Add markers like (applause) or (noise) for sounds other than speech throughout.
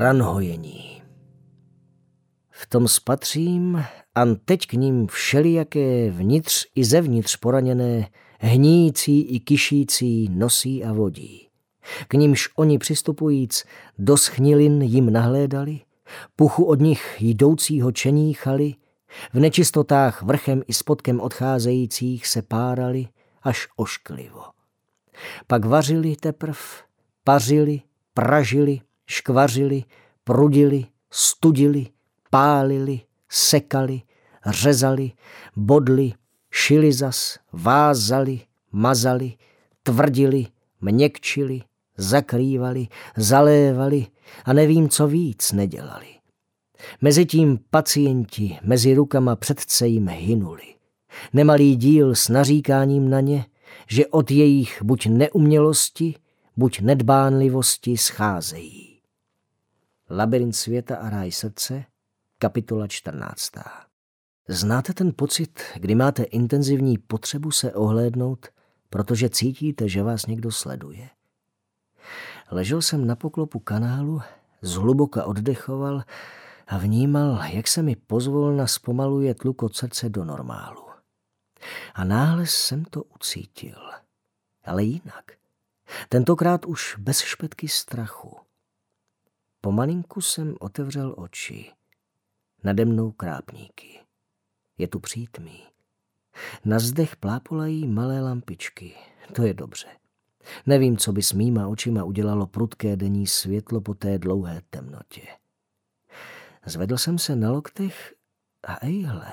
ranhojení. V tom spatřím a teď k ním všelijaké vnitř i zevnitř poraněné, hníjící i kyšící nosí a vodí. K nímž oni přistupujíc do schnilin jim nahlédali, puchu od nich jdoucího čeníchali, v nečistotách vrchem i spodkem odcházejících se párali až ošklivo. Pak vařili teprv, pařili, pražili, škvařili, prudili, studili, pálili, sekali, řezali, bodli, šili zas, vázali, mazali, tvrdili, měkčili, zakrývali, zalévali a nevím, co víc nedělali. Mezitím pacienti mezi rukama předce jim hynuli. Nemalý díl s naříkáním na ně, že od jejich buď neumělosti, buď nedbánlivosti scházejí. Labirint světa a ráj srdce, kapitola 14. Znáte ten pocit, kdy máte intenzivní potřebu se ohlédnout, protože cítíte, že vás někdo sleduje? Ležel jsem na poklopu kanálu, zhluboka oddechoval a vnímal, jak se mi pozvolna zpomaluje tluk od srdce do normálu. A náhle jsem to ucítil. Ale jinak. Tentokrát už bez špetky strachu. Pomalinku jsem otevřel oči. Nade mnou krápníky. Je tu přítmí. Na zdech plápolají malé lampičky. To je dobře. Nevím, co by s mýma očima udělalo prudké denní světlo po té dlouhé temnotě. Zvedl jsem se na loktech a ejhle.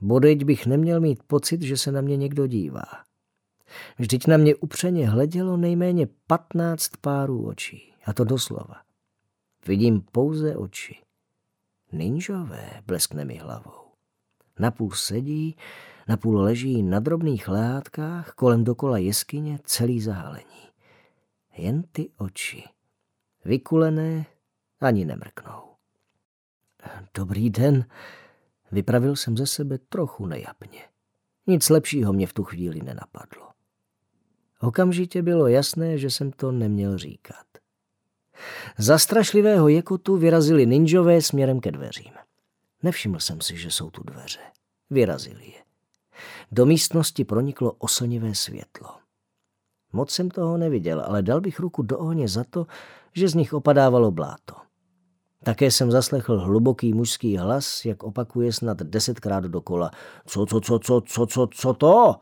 Bodeď bych neměl mít pocit, že se na mě někdo dívá. Vždyť na mě upřeně hledělo nejméně patnáct párů očí. A to doslova. Vidím pouze oči. Ninžové, bleskne mi hlavou. Napůl sedí, napůl leží na drobných lehátkách, kolem dokola jeskyně, celý zahalení. Jen ty oči. Vykulené, ani nemrknou. Dobrý den, vypravil jsem ze sebe trochu nejapně. Nic lepšího mě v tu chvíli nenapadlo. Okamžitě bylo jasné, že jsem to neměl říkat. Za strašlivého jekotu vyrazili ninjové směrem ke dveřím. Nevšiml jsem si, že jsou tu dveře. Vyrazili je. Do místnosti proniklo oslnivé světlo. Moc jsem toho neviděl, ale dal bych ruku do ohně za to, že z nich opadávalo bláto. Také jsem zaslechl hluboký mužský hlas, jak opakuje snad desetkrát dokola. Co, co, co, co, co, co, co to?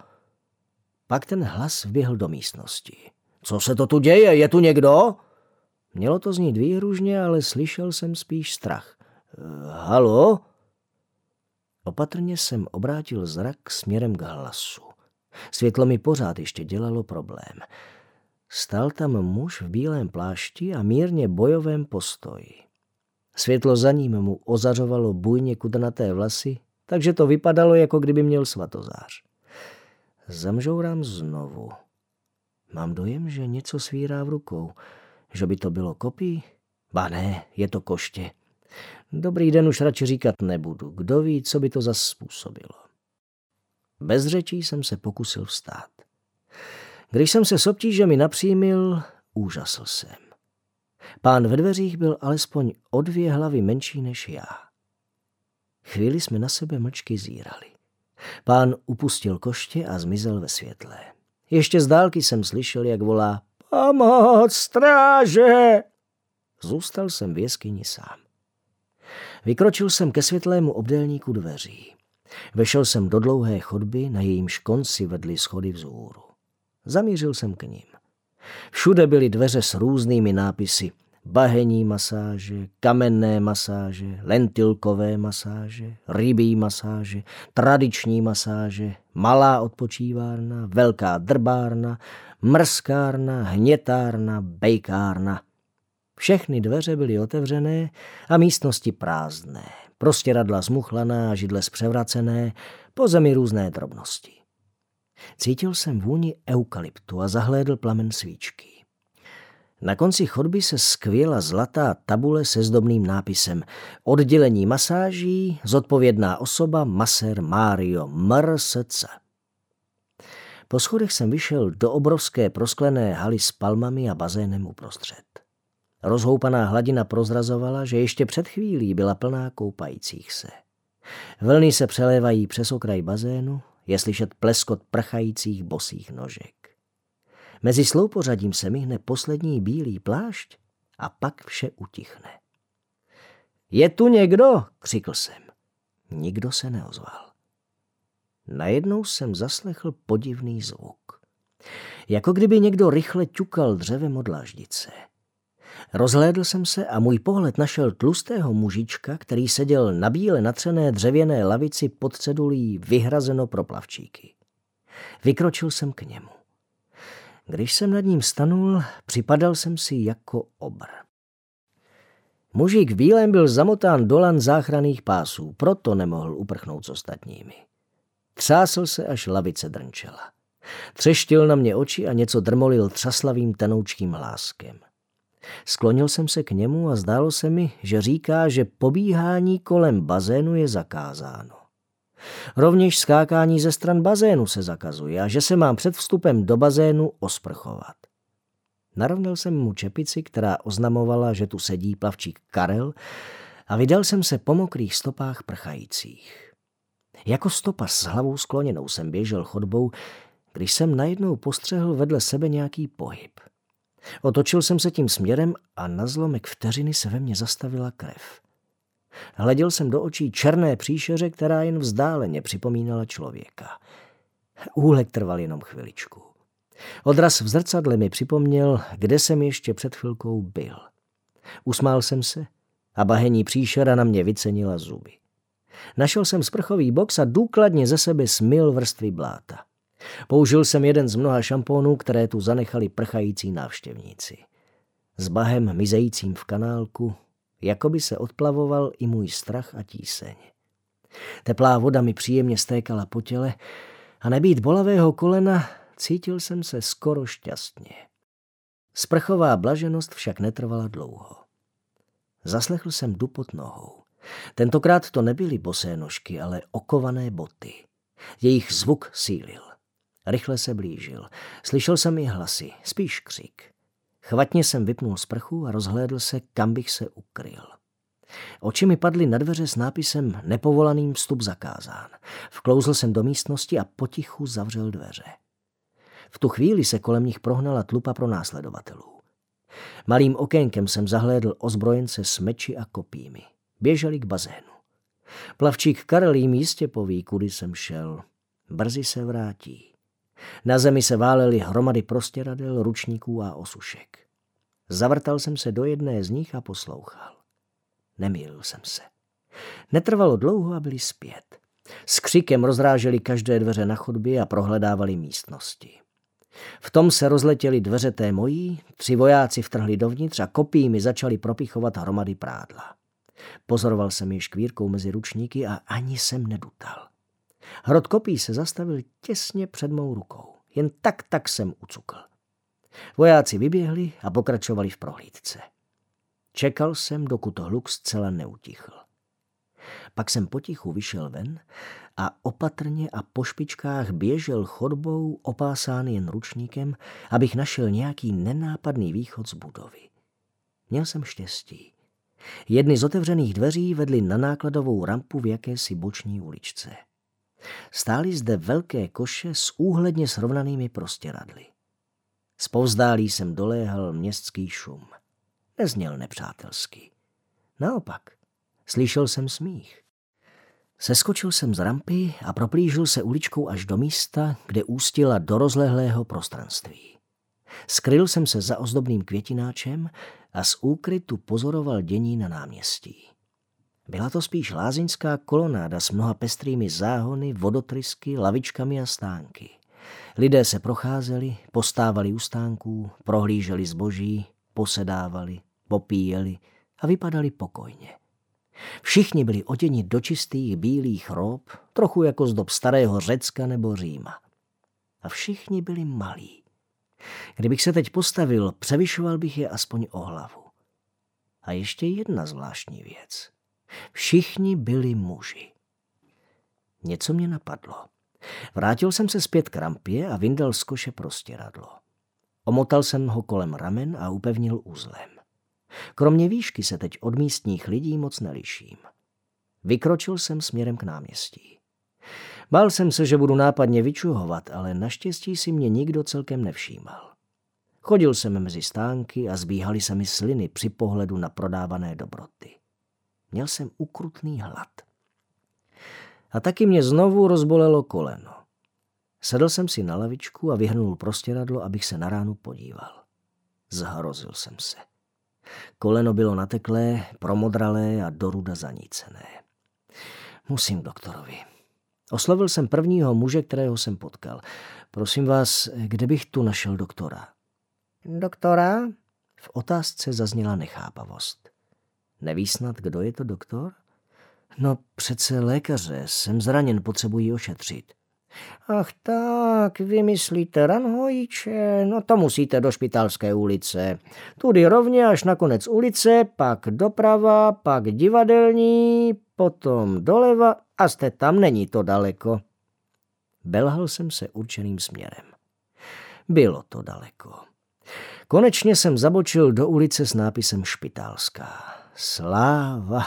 Pak ten hlas vběhl do místnosti. Co se to tu děje? Je tu někdo? Mělo to znít výhružně, ale slyšel jsem spíš strach. Halo? Opatrně jsem obrátil zrak směrem k hlasu. Světlo mi pořád ještě dělalo problém. Stal tam muž v bílém plášti a mírně bojovém postoji. Světlo za ním mu ozařovalo bujně kudrnaté vlasy, takže to vypadalo, jako kdyby měl svatozář. Zamžourám znovu. Mám dojem, že něco svírá v rukou. Že by to bylo kopí? Ba ne, je to koště. Dobrý den už radši říkat nebudu. Kdo ví, co by to zas způsobilo. Bez řečí jsem se pokusil vstát. Když jsem se s obtížemi napřímil, úžasl jsem. Pán ve dveřích byl alespoň o dvě hlavy menší než já. Chvíli jsme na sebe mlčky zírali. Pán upustil koště a zmizel ve světle. Ještě z dálky jsem slyšel, jak volá Pomoc, stráže! Zůstal jsem v jeskyni sám. Vykročil jsem ke světlému obdélníku dveří. Vešel jsem do dlouhé chodby, na jejímž konci vedly schody vzhůru. Zamířil jsem k ním. Všude byly dveře s různými nápisy. Bahení masáže, kamenné masáže, lentilkové masáže, rybí masáže, tradiční masáže, malá odpočívárna, velká drbárna, mrskárna, hnětárna, bejkárna. Všechny dveře byly otevřené a místnosti prázdné. Prostě radla zmuchlaná, židle zpřevracené, po zemi různé drobnosti. Cítil jsem vůni eukalyptu a zahlédl plamen svíčky. Na konci chodby se skvěla zlatá tabule se zdobným nápisem Oddělení masáží, zodpovědná osoba, masér Mario Mrsc. Po schodech jsem vyšel do obrovské prosklené haly s palmami a bazénem uprostřed. Rozhoupaná hladina prozrazovala, že ještě před chvílí byla plná koupajících se. Vlny se přelévají přes okraj bazénu, je slyšet pleskot prchajících bosých nožek. Mezi sloupořadím se myhne poslední bílý plášť a pak vše utichne. Je tu někdo? křikl jsem. Nikdo se neozval. Najednou jsem zaslechl podivný zvuk. Jako kdyby někdo rychle ťukal dřevem od láždice. Rozhlédl jsem se a můj pohled našel tlustého mužička, který seděl na bíle natřené dřevěné lavici pod cedulí vyhrazeno pro plavčíky. Vykročil jsem k němu. Když jsem nad ním stanul, připadal jsem si jako obr. Mužík v bílém byl zamotán dolan záchranných pásů, proto nemohl uprchnout s ostatními. Třásl se, až lavice drnčela. Třeštil na mě oči a něco drmolil třaslavým tenoučkým hláskem. Sklonil jsem se k němu a zdálo se mi, že říká, že pobíhání kolem bazénu je zakázáno. Rovněž skákání ze stran bazénu se zakazuje a že se mám před vstupem do bazénu osprchovat. Narovnal jsem mu čepici, která oznamovala, že tu sedí plavčík Karel a vydal jsem se po mokrých stopách prchajících. Jako stopa s hlavou skloněnou jsem běžel chodbou, když jsem najednou postřehl vedle sebe nějaký pohyb. Otočil jsem se tím směrem a na zlomek vteřiny se ve mně zastavila krev. Hleděl jsem do očí černé příšeře, která jen vzdáleně připomínala člověka. Úlek trval jenom chviličku. Odraz v zrcadle mi připomněl, kde jsem ještě před chvilkou byl. Usmál jsem se a bahení příšera na mě vycenila zuby. Našel jsem sprchový box a důkladně ze sebe smil vrstvy bláta. Použil jsem jeden z mnoha šampónů, které tu zanechali prchající návštěvníci. S bahem mizejícím v kanálku, jako by se odplavoval i můj strach a tíseň. Teplá voda mi příjemně stékala po těle a nebýt bolavého kolena cítil jsem se skoro šťastně. Sprchová blaženost však netrvala dlouho. Zaslechl jsem dupot nohou. Tentokrát to nebyly bosé nožky, ale okované boty. Jejich zvuk sílil. Rychle se blížil. Slyšel jsem i hlasy, spíš křik. Chvatně jsem vypnul sprchu a rozhlédl se, kam bych se ukryl. Oči mi padly na dveře s nápisem Nepovolaným vstup zakázán. Vklouzl jsem do místnosti a potichu zavřel dveře. V tu chvíli se kolem nich prohnala tlupa pro následovatelů. Malým okénkem jsem zahlédl ozbrojence s meči a kopími. Běželi k bazénu. Plavčík Karel jim jistě poví, kudy jsem šel. Brzy se vrátí. Na zemi se válely hromady prostěradel, ručníků a osušek. Zavrtal jsem se do jedné z nich a poslouchal. Nemýlil jsem se. Netrvalo dlouho a byli zpět. S křikem rozráželi každé dveře na chodbě a prohledávali místnosti. V tom se rozletěly dveře té mojí, tři vojáci vtrhli dovnitř a kopími začali propichovat hromady prádla. Pozoroval jsem je škvírkou mezi ručníky a ani jsem nedutal. Hrot kopí se zastavil těsně před mou rukou. Jen tak, tak jsem ucukl. Vojáci vyběhli a pokračovali v prohlídce. Čekal jsem, dokud hluk zcela neutichl. Pak jsem potichu vyšel ven a opatrně a po špičkách běžel chodbou opásán jen ručníkem, abych našel nějaký nenápadný východ z budovy. Měl jsem štěstí. Jedny z otevřených dveří vedly na nákladovou rampu v jakési boční uličce. Stály zde velké koše s úhledně srovnanými prostěradly. Spovzdálí jsem doléhal městský šum. Nezněl nepřátelsky. Naopak, slyšel jsem smích. Seskočil jsem z rampy a proplížil se uličkou až do místa, kde ústila do rozlehlého prostranství. Skryl jsem se za ozdobným květináčem a z úkrytu pozoroval dění na náměstí. Byla to spíš lázeňská kolonáda s mnoha pestrými záhony, vodotrysky, lavičkami a stánky. Lidé se procházeli, postávali u stánků, prohlíželi zboží, posedávali, popíjeli a vypadali pokojně. Všichni byli oděni do čistých bílých rob, trochu jako z dob starého Řecka nebo Říma. A všichni byli malí. Kdybych se teď postavil, převyšoval bych je aspoň o hlavu. A ještě jedna zvláštní věc. Všichni byli muži. Něco mě napadlo. Vrátil jsem se zpět k rampě a vyndal z koše prostěradlo. Omotal jsem ho kolem ramen a upevnil uzlem. Kromě výšky se teď od místních lidí moc neliším. Vykročil jsem směrem k náměstí. Bál jsem se, že budu nápadně vyčuhovat, ale naštěstí si mě nikdo celkem nevšímal. Chodil jsem mezi stánky a zbíhaly se mi sliny při pohledu na prodávané dobroty. Měl jsem ukrutný hlad. A taky mě znovu rozbolelo koleno. Sedl jsem si na lavičku a vyhrnul prostěradlo, abych se na ránu podíval. Zhrozil jsem se. Koleno bylo nateklé, promodralé a doruda zanícené. Musím doktorovi. Oslovil jsem prvního muže, kterého jsem potkal. Prosím vás, kde bych tu našel doktora? Doktora? V otázce zazněla nechápavost. Neví snad, kdo je to doktor? No přece lékaře, jsem zraněn, potřebuji ošetřit. Ach tak, vymyslíte ranhojiče, no to musíte do Špitalské ulice. Tudy rovně až na konec ulice, pak doprava, pak divadelní, potom doleva a jste tam, není to daleko. Belhal jsem se určeným směrem. Bylo to daleko. Konečně jsem zabočil do ulice s nápisem Špitálská. Sláva!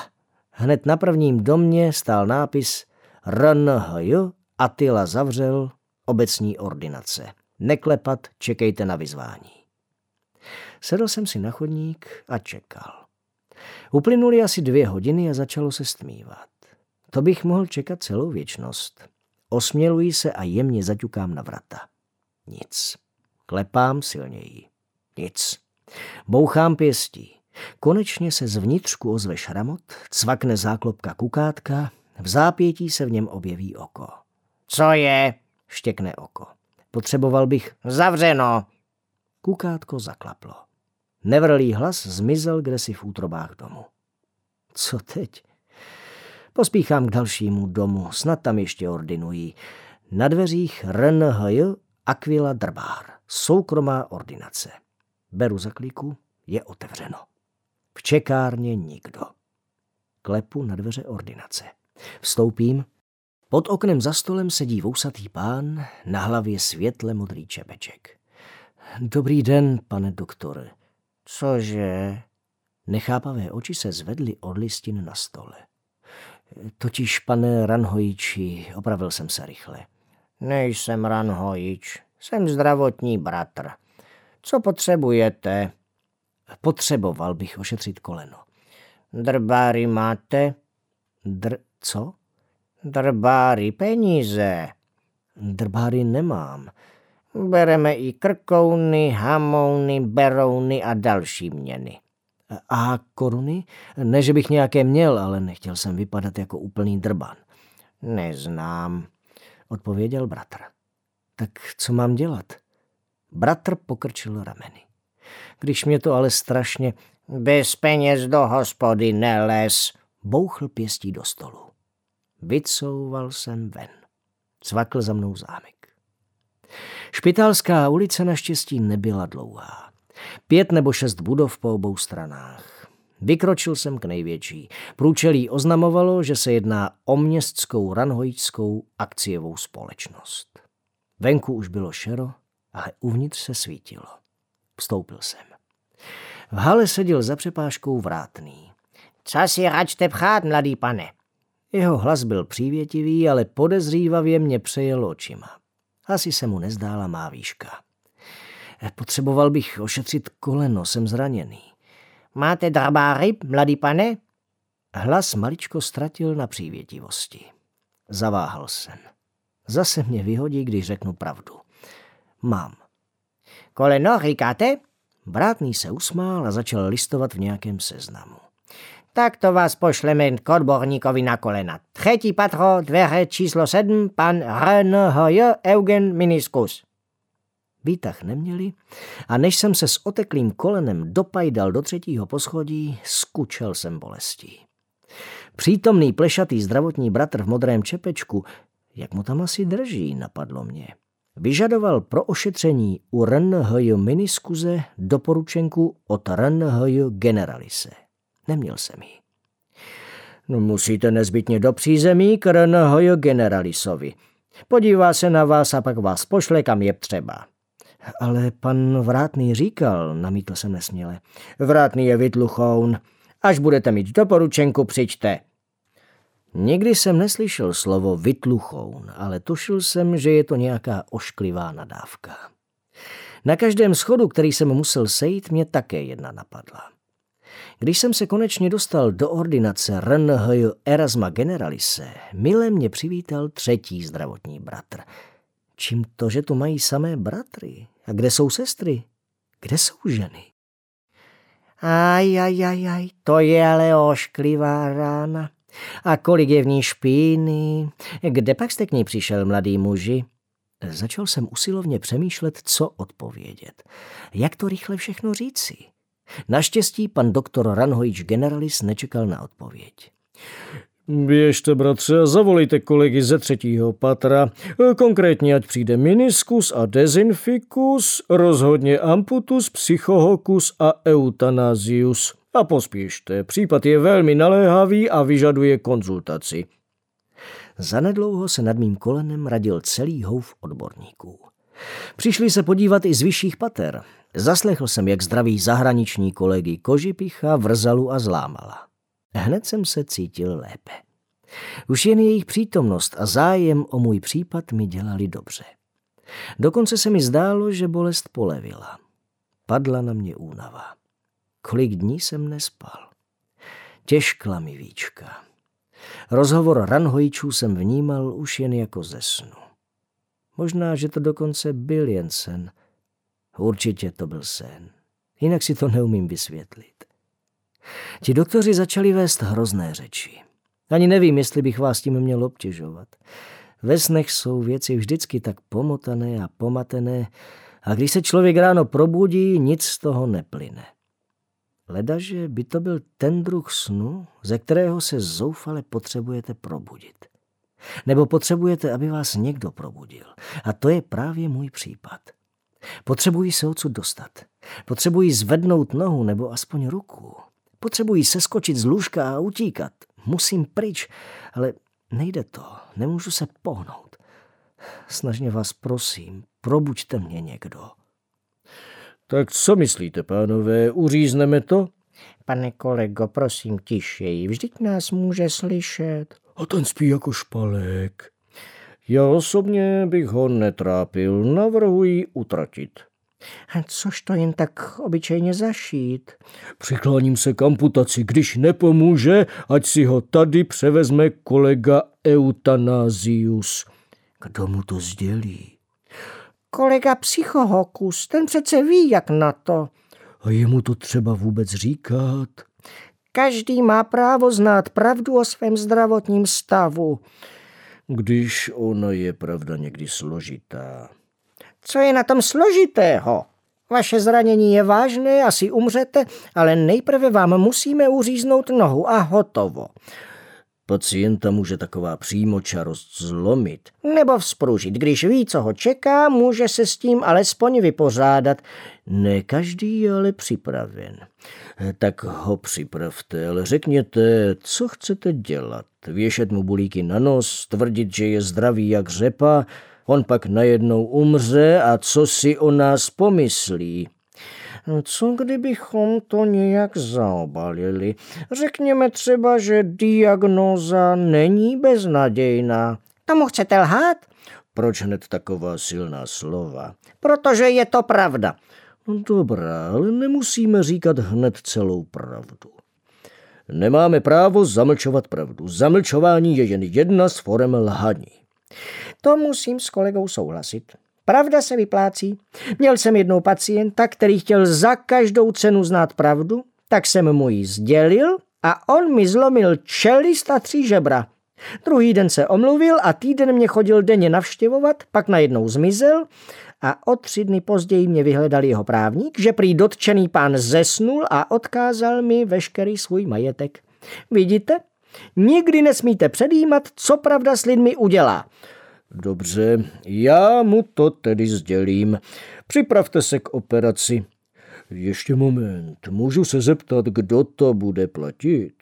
Hned na prvním domě stál nápis RNHJ Atila zavřel obecní ordinace. Neklepat, čekejte na vyzvání. Sedl jsem si na chodník a čekal. Uplynuly asi dvě hodiny a začalo se stmívat. To bych mohl čekat celou věčnost. Osměluji se a jemně zaťukám na vrata. Nic. Klepám silněji. Nic. Bouchám pěstí. Konečně se zvnitřku ozve šramot, cvakne záklopka kukátka, v zápětí se v něm objeví oko. Co je? štěkne oko. Potřeboval bych zavřeno. Kukátko zaklaplo. Nevrlý hlas zmizel kdesi v útrobách domu. Co teď? Pospíchám k dalšímu domu, snad tam ještě ordinují. Na dveřích RNHJ Aquila Drbár, soukromá ordinace. Beru za kliku, je otevřeno. V čekárně nikdo. Klepu na dveře ordinace. Vstoupím. Pod oknem za stolem sedí vousatý pán, na hlavě světle modrý čepeček. Dobrý den, pane doktore. Cože? Nechápavé oči se zvedly od listin na stole. Totiž, pane Ranhojiči, opravil jsem se rychle. Nejsem Ranhojič, jsem zdravotní bratr. Co potřebujete? Potřeboval bych ošetřit koleno. Drbáry máte? Dr... co? Drbáry peníze. Drbáry nemám. Bereme i krkouny, hamouny, berouny a další měny. A koruny? Ne, že bych nějaké měl, ale nechtěl jsem vypadat jako úplný drban. Neznám, odpověděl bratr. Tak co mám dělat? Bratr pokrčil rameny. Když mě to ale strašně bez peněz do hospody neles, bouchl pěstí do stolu. Vycouval jsem ven. Cvakl za mnou zámek. Špitalská ulice naštěstí nebyla dlouhá. Pět nebo šest budov po obou stranách. Vykročil jsem k největší. Průčelí oznamovalo, že se jedná o městskou ranhojickou akciovou společnost. Venku už bylo šero, ale uvnitř se svítilo. Vstoupil jsem. V hale seděl za přepážkou vrátný. Co si račte pchát, mladý pane? Jeho hlas byl přívětivý, ale podezřívavě mě přejel očima. Asi se mu nezdála má výška. Potřeboval bych ošetřit koleno, jsem zraněný. Máte drbáry, mladý pane? Hlas maličko ztratil na přívětivosti. Zaváhal jsem. Zase mě vyhodí, když řeknu pravdu. Mám. Koleno, říkáte? Vrátný se usmál a začal listovat v nějakém seznamu. Tak to vás pošleme k odborníkovi na kolena. Třetí patro, dveře číslo sedm, pan RNHJ Eugen Miniskus. Výtah neměli a než jsem se s oteklým kolenem dopajdal do třetího poschodí, skučel jsem bolestí. Přítomný plešatý zdravotní bratr v modrém čepečku, jak mu tam asi drží, napadlo mě. Vyžadoval pro ošetření u RNHJ miniskuze doporučenku od RNHJ generalise. Neměl jsem ji. No musíte nezbytně do přízemí k RNHJ generalisovi. Podívá se na vás a pak vás pošle, kam je třeba. Ale pan Vrátný říkal, namítl jsem nesměle. Vrátný je vytluchoun. Až budete mít doporučenku, přijďte. Nikdy jsem neslyšel slovo vytluchoun, ale tušil jsem, že je to nějaká ošklivá nadávka. Na každém schodu, který jsem musel sejít, mě také jedna napadla. Když jsem se konečně dostal do ordinace RNH Erasma Generalise, mile mě přivítal třetí zdravotní bratr. Čím to, že tu mají samé bratry? A kde jsou sestry? Kde jsou ženy? Aj, aj, aj, aj, to je ale ošklivá rána. A kolik je v ní špíny? Kde pak jste k ní přišel, mladý muži? Začal jsem usilovně přemýšlet, co odpovědět. Jak to rychle všechno říci? Naštěstí pan doktor Ranhojič Generalis nečekal na odpověď. Běžte, bratře, a zavolejte kolegy ze třetího patra. Konkrétně, ať přijde meniskus a dezinficus, rozhodně amputus, psychohokus a eutanazius. A pospíšte, případ je velmi naléhavý a vyžaduje konzultaci. Zanedlouho se nad mým kolenem radil celý houf odborníků. Přišli se podívat i z vyšších pater. Zaslechl jsem, jak zdraví zahraniční kolegy Kožipicha, Vrzalu a Zlámala. Hned jsem se cítil lépe. Už jen jejich přítomnost a zájem o můj případ mi dělali dobře. Dokonce se mi zdálo, že bolest polevila. Padla na mě únava. Kolik dní jsem nespal. Těžkla mi víčka. Rozhovor ranhojičů jsem vnímal už jen jako ze snu. Možná, že to dokonce byl jen sen. Určitě to byl sen. Jinak si to neumím vysvětlit. Ti doktoři začali vést hrozné řeči. Ani nevím, jestli bych vás tím měl obtěžovat. Ve snech jsou věci vždycky tak pomotané a pomatené a když se člověk ráno probudí, nic z toho neplyne. Ledaže by to byl ten druh snu, ze kterého se zoufale potřebujete probudit. Nebo potřebujete, aby vás někdo probudil. A to je právě můj případ. Potřebuji se odsud dostat. Potřebuji zvednout nohu nebo aspoň ruku. Potřebuji seskočit z lůžka a utíkat. Musím pryč, ale nejde to. Nemůžu se pohnout. Snažně vás prosím, probuďte mě někdo. Tak co myslíte, pánové, uřízneme to? Pane kolego, prosím tišeji, vždyť nás může slyšet. A ten spí jako špalek. Já osobně bych ho netrápil, navrhuji utratit. A což to jen tak obyčejně zašít? Přikláním se k amputaci, když nepomůže, ať si ho tady převezme kolega Eutanázius. Kdo mu to sdělí? Kolega Psychohokus, ten přece ví, jak na to. A je mu to třeba vůbec říkat? Každý má právo znát pravdu o svém zdravotním stavu. Když ona je pravda někdy složitá. Co je na tom složitého? Vaše zranění je vážné, asi umřete, ale nejprve vám musíme uříznout nohu a hotovo. Pacienta může taková přímočarost zlomit. Nebo vzpružit. Když ví, co ho čeká, může se s tím alespoň vypořádat. Ne každý je ale připraven. Tak ho připravte, ale řekněte, co chcete dělat. Věšet mu bulíky na nos, tvrdit, že je zdravý jak řepa, on pak najednou umře a co si o nás pomyslí. Co kdybychom to nějak zaobalili? Řekněme třeba, že diagnóza není beznadějná. Tomu chcete lhát? Proč hned taková silná slova? Protože je to pravda. Dobrá, ale nemusíme říkat hned celou pravdu. Nemáme právo zamlčovat pravdu. Zamlčování je jen jedna z forem lhaní. To musím s kolegou souhlasit. Pravda se vyplácí. Měl jsem jednou pacienta, který chtěl za každou cenu znát pravdu, tak jsem mu ji sdělil a on mi zlomil čelist a tři žebra. Druhý den se omluvil a týden mě chodil denně navštěvovat, pak najednou zmizel a o tři dny později mě vyhledal jeho právník, že prý dotčený pán zesnul a odkázal mi veškerý svůj majetek. Vidíte? Nikdy nesmíte předjímat, co pravda s lidmi udělá. Dobře, já mu to tedy sdělím. Připravte se k operaci. Ještě moment, můžu se zeptat, kdo to bude platit?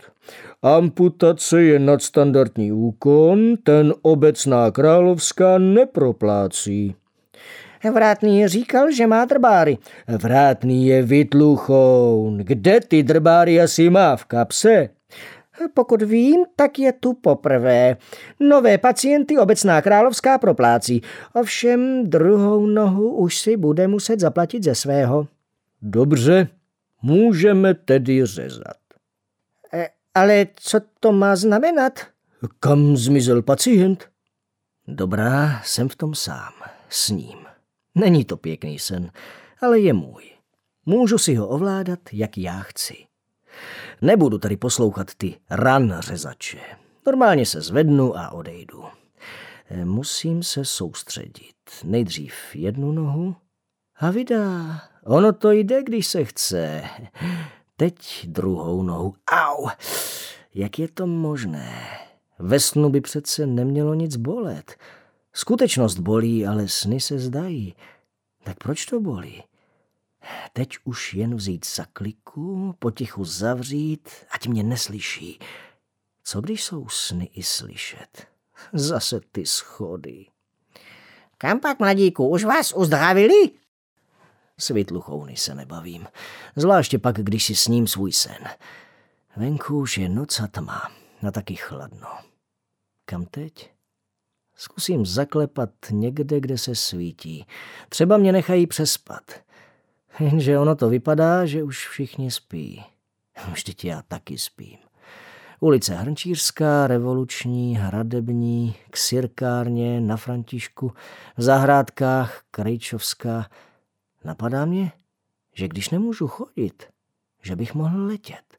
Amputace je nadstandardní úkon, ten obecná královská neproplácí. Vrátný říkal, že má drbáry. Vrátný je vytluchoun. Kde ty drbáry asi má v kapse? Pokud vím, tak je tu poprvé. Nové pacienty obecná královská proplácí. Ovšem druhou nohu už si bude muset zaplatit ze svého. Dobře, můžeme tedy řezat. E, ale co to má znamenat? Kam zmizel pacient? Dobrá, jsem v tom sám. S ním. Není to pěkný sen, ale je můj. Můžu si ho ovládat, jak já chci. Nebudu tady poslouchat ty ran řezače. Normálně se zvednu a odejdu. E, musím se soustředit. Nejdřív jednu nohu a vydá. Ono to jde, když se chce. Teď druhou nohu. Au! Jak je to možné? Ve snu by přece nemělo nic bolet. Skutečnost bolí, ale sny se zdají. Tak proč to bolí? Teď už jen vzít za kliku, potichu zavřít, ať mě neslyší. Co když jsou sny i slyšet? (laughs) Zase ty schody. Kam pak, mladíku, už vás uzdravili? S vytluchouny se nebavím, zvláště pak, když si s ním svůj sen. Venku už je noc a tma, a taky chladno. Kam teď? Zkusím zaklepat někde, kde se svítí. Třeba mě nechají přespat. (laughs) Jenže ono to vypadá, že už všichni spí. (laughs) Vždyť já taky spím. Ulice Hrnčířská, Revoluční, Hradební, k Sirkárně, na Františku, v zahrádkách, Krejčovská. Napadá mě, že když nemůžu chodit, že bych mohl letět.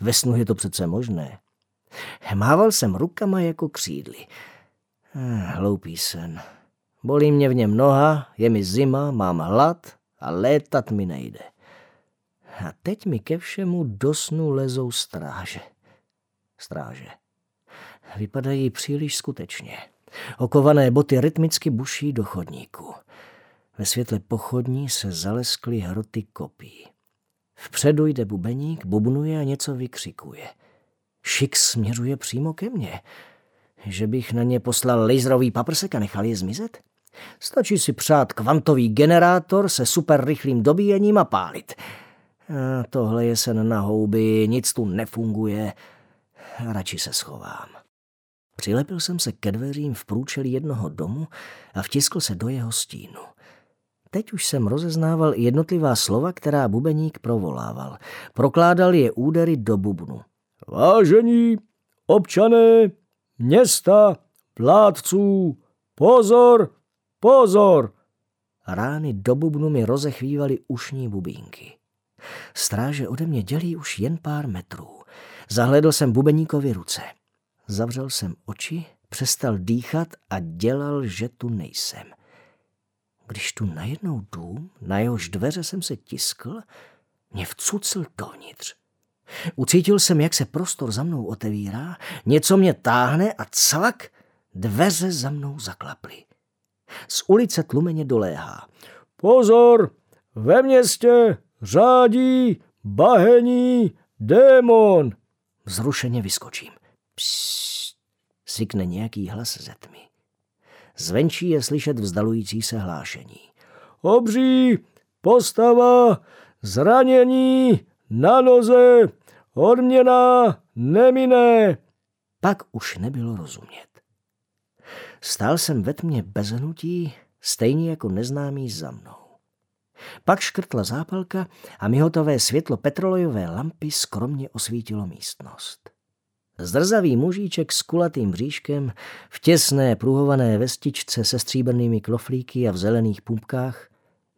Ve snu je to přece možné. Mával jsem rukama jako křídly. Eh, hloupý sen. Bolí mě v něm noha, je mi zima, mám hlad a létat mi nejde. A teď mi ke všemu do snu lezou stráže. Stráže. Vypadají příliš skutečně. Okované boty rytmicky buší do chodníku. Ve světle pochodní se zaleskly hroty kopí. Vpředu jde bubeník, bubnuje a něco vykřikuje. Šik směřuje přímo ke mně. Že bych na ně poslal laserový paprsek a nechal je zmizet? Stačí si přát kvantový generátor se super rychlým dobíjením a pálit. A tohle je sen na houby, nic tu nefunguje. Radši se schovám. Přilepil jsem se ke dveřím v průčelí jednoho domu a vtiskl se do jeho stínu. Teď už jsem rozeznával jednotlivá slova, která bubeník provolával. Prokládal je údery do bubnu. Vážení občané, města, plátců, pozor, pozor! Rány do bubnu mi rozechvívaly ušní bubínky. Stráže ode mě dělí už jen pár metrů. Zahledl jsem bubeníkovi ruce. Zavřel jsem oči, přestal dýchat a dělal, že tu nejsem. Když tu najednou dům, na jehož dveře jsem se tiskl, mě vcucl dovnitř. Ucítil jsem, jak se prostor za mnou otevírá, něco mě táhne a cvak, dveře za mnou zaklaply. Z ulice tlumeně doléhá. Pozor, ve městě řádí bahení démon. Vzrušeně vyskočím. Psst, sykne nějaký hlas ze tmy. Zvenčí je slyšet vzdalující se hlášení. Obří, postava, zranění, na noze, odměna, nemine. Pak už nebylo rozumět. Stál jsem ve tmě bez hnutí, stejně jako neznámý za mnou. Pak škrtla zápalka a mihotové světlo petrolejové lampy skromně osvítilo místnost. Zdrzavý mužíček s kulatým bříškem, v těsné pruhované vestičce se stříbrnými kloflíky a v zelených pumpkách,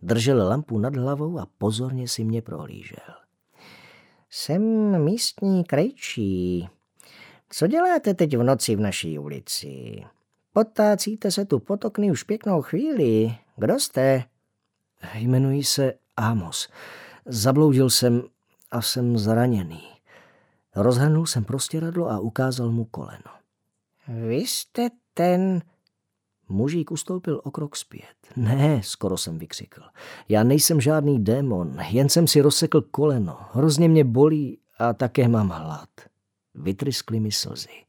držel lampu nad hlavou a pozorně si mě prohlížel. Jsem místní krejčí. Co děláte teď v noci v naší ulici? Potácíte se tu potokny už pěknou chvíli. Kdo jste? Jmenuji se Amos. Zabloudil jsem a jsem zraněný. Rozhrnul jsem prostěradlo a ukázal mu koleno. Vy jste ten... Mužík ustoupil o krok zpět. Ne, skoro jsem vykřikl. Já nejsem žádný démon, jen jsem si rozsekl koleno. Hrozně mě bolí a také mám hlad. Vytryskly mi slzy.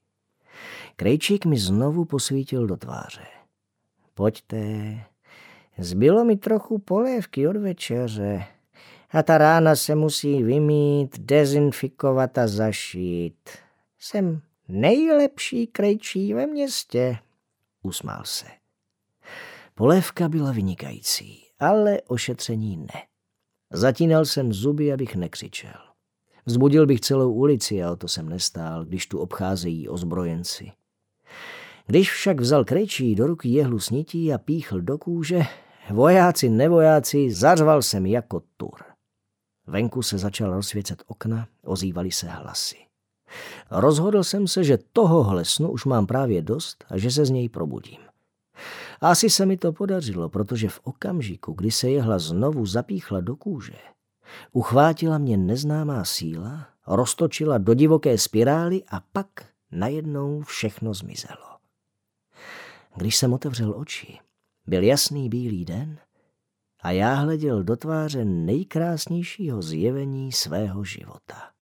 Krejčík mi znovu posvítil do tváře. Pojďte, Zbylo mi trochu polévky od večeře. A ta rána se musí vymít, dezinfikovat a zašít. Jsem nejlepší krejčí ve městě. Usmál se. Polévka byla vynikající, ale ošetření ne. Zatínal jsem zuby, abych nekřičel. Vzbudil bych celou ulici a o to jsem nestál, když tu obcházejí ozbrojenci. Když však vzal krejčí do ruky jehlu snití a píchl do kůže, vojáci, nevojáci, zařval jsem jako tur. Venku se začal rozsvěcet okna, ozývaly se hlasy. Rozhodl jsem se, že tohohle snu už mám právě dost a že se z něj probudím. Asi se mi to podařilo, protože v okamžiku, kdy se jehla znovu zapíchla do kůže, uchvátila mě neznámá síla, roztočila do divoké spirály a pak najednou všechno zmizelo. Když jsem otevřel oči, byl jasný bílý den a já hleděl do tváře nejkrásnějšího zjevení svého života.